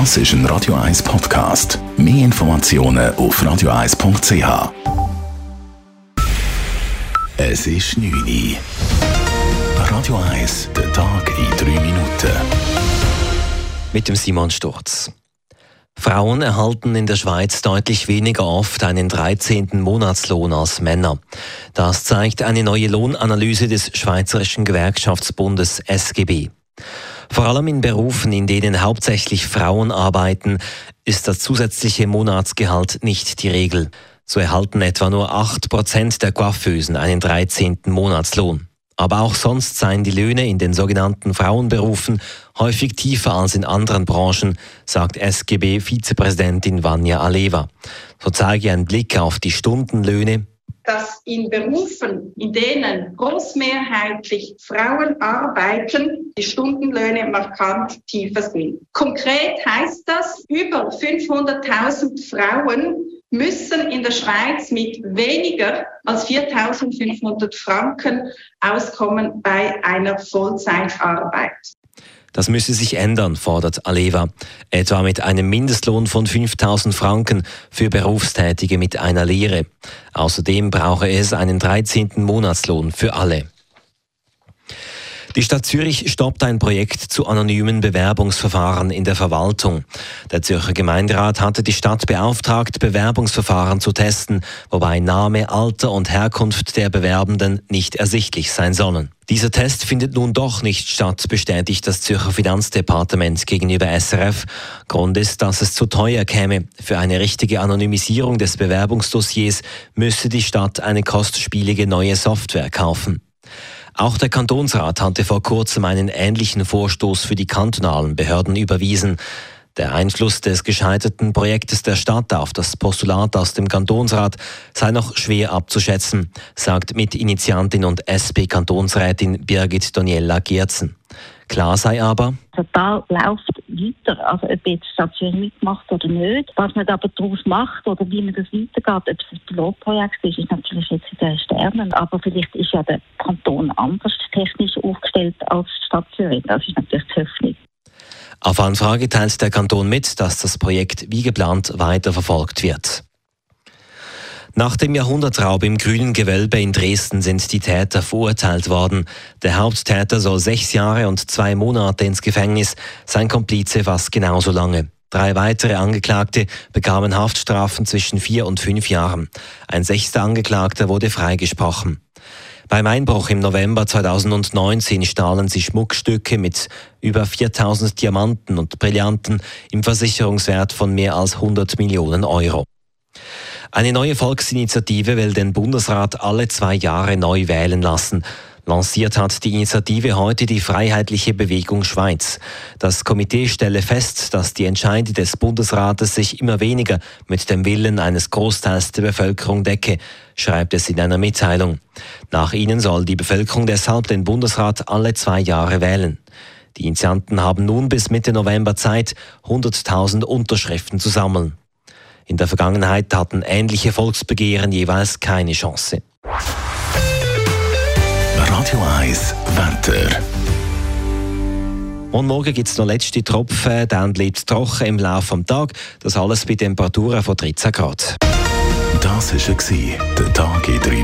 Das ist ein Radio 1 Podcast. Mehr Informationen auf radio1.ch. Es ist 9 Uhr. Radio 1, der Tag in 3 Minuten. Mit dem Simon Sturz. Frauen erhalten in der Schweiz deutlich weniger oft einen 13. Monatslohn als Männer. Das zeigt eine neue Lohnanalyse des Schweizerischen Gewerkschaftsbundes SGB. Vor allem in Berufen, in denen hauptsächlich Frauen arbeiten, ist das zusätzliche Monatsgehalt nicht die Regel. So erhalten etwa nur 8% der Coiffeusen einen 13. Monatslohn. Aber auch sonst seien die Löhne in den sogenannten Frauenberufen häufig tiefer als in anderen Branchen, sagt SGB-Vizepräsidentin Vanja Aleva. So zeige ein Blick auf die Stundenlöhne dass in Berufen, in denen großmehrheitlich Frauen arbeiten, die Stundenlöhne markant tiefer sind. Konkret heißt das, über 500.000 Frauen müssen in der Schweiz mit weniger als 4.500 Franken auskommen bei einer Vollzeitarbeit. Das müsse sich ändern, fordert Aleva, etwa mit einem Mindestlohn von 5000 Franken für Berufstätige mit einer Lehre. Außerdem brauche es einen 13. Monatslohn für alle. Die Stadt Zürich stoppt ein Projekt zu anonymen Bewerbungsverfahren in der Verwaltung. Der Zürcher Gemeinderat hatte die Stadt beauftragt, Bewerbungsverfahren zu testen, wobei Name, Alter und Herkunft der Bewerbenden nicht ersichtlich sein sollen. Dieser Test findet nun doch nicht statt, bestätigt das Zürcher Finanzdepartement gegenüber SRF. Grund ist, dass es zu teuer käme. Für eine richtige Anonymisierung des Bewerbungsdossiers müsse die Stadt eine kostspielige neue Software kaufen. Auch der Kantonsrat hatte vor kurzem einen ähnlichen Vorstoß für die kantonalen Behörden überwiesen. Der Einfluss des gescheiterten Projektes der Stadt auf das Postulat aus dem Kantonsrat sei noch schwer abzuschätzen, sagt Mitinitiantin und SP-Kantonsrätin Birgit Daniela Gierzen. Klar sei aber, also da läuft weiter, also ob jetzt Station mitmacht oder nicht. Was man aber daraus macht oder wie man das weitergeht, ob es ein Pilotprojekt ist, ist natürlich jetzt in den Sternen. Aber vielleicht ist ja der Kanton anders technisch aufgestellt als die Stadt Zürich. Das ist natürlich die Hoffnung. Auf Anfrage teilt der Kanton mit, dass das Projekt wie geplant weiterverfolgt wird. Nach dem Jahrhundertraub im grünen Gewölbe in Dresden sind die Täter verurteilt worden. Der Haupttäter soll sechs Jahre und zwei Monate ins Gefängnis, sein Komplize fast genauso lange. Drei weitere Angeklagte bekamen Haftstrafen zwischen vier und fünf Jahren. Ein sechster Angeklagter wurde freigesprochen. Beim Einbruch im November 2019 stahlen sie Schmuckstücke mit über 4000 Diamanten und Brillanten im Versicherungswert von mehr als 100 Millionen Euro. Eine neue Volksinitiative will den Bundesrat alle zwei Jahre neu wählen lassen. Lanciert hat die Initiative heute die Freiheitliche Bewegung Schweiz. Das Komitee stelle fest, dass die Entscheide des Bundesrates sich immer weniger mit dem Willen eines Großteils der Bevölkerung decke, schreibt es in einer Mitteilung. Nach ihnen soll die Bevölkerung deshalb den Bundesrat alle zwei Jahre wählen. Die Initianten haben nun bis Mitte November Zeit, 100.000 Unterschriften zu sammeln. In der Vergangenheit hatten ähnliche Volksbegehren jeweils keine Chance. Radio 1 Wetter. Und morgen gibt es noch letzte Tropfen, dann bleibt es trocken im Laufe des Tages. Das alles bei Temperaturen von 13 Grad. Das war der Tag in 3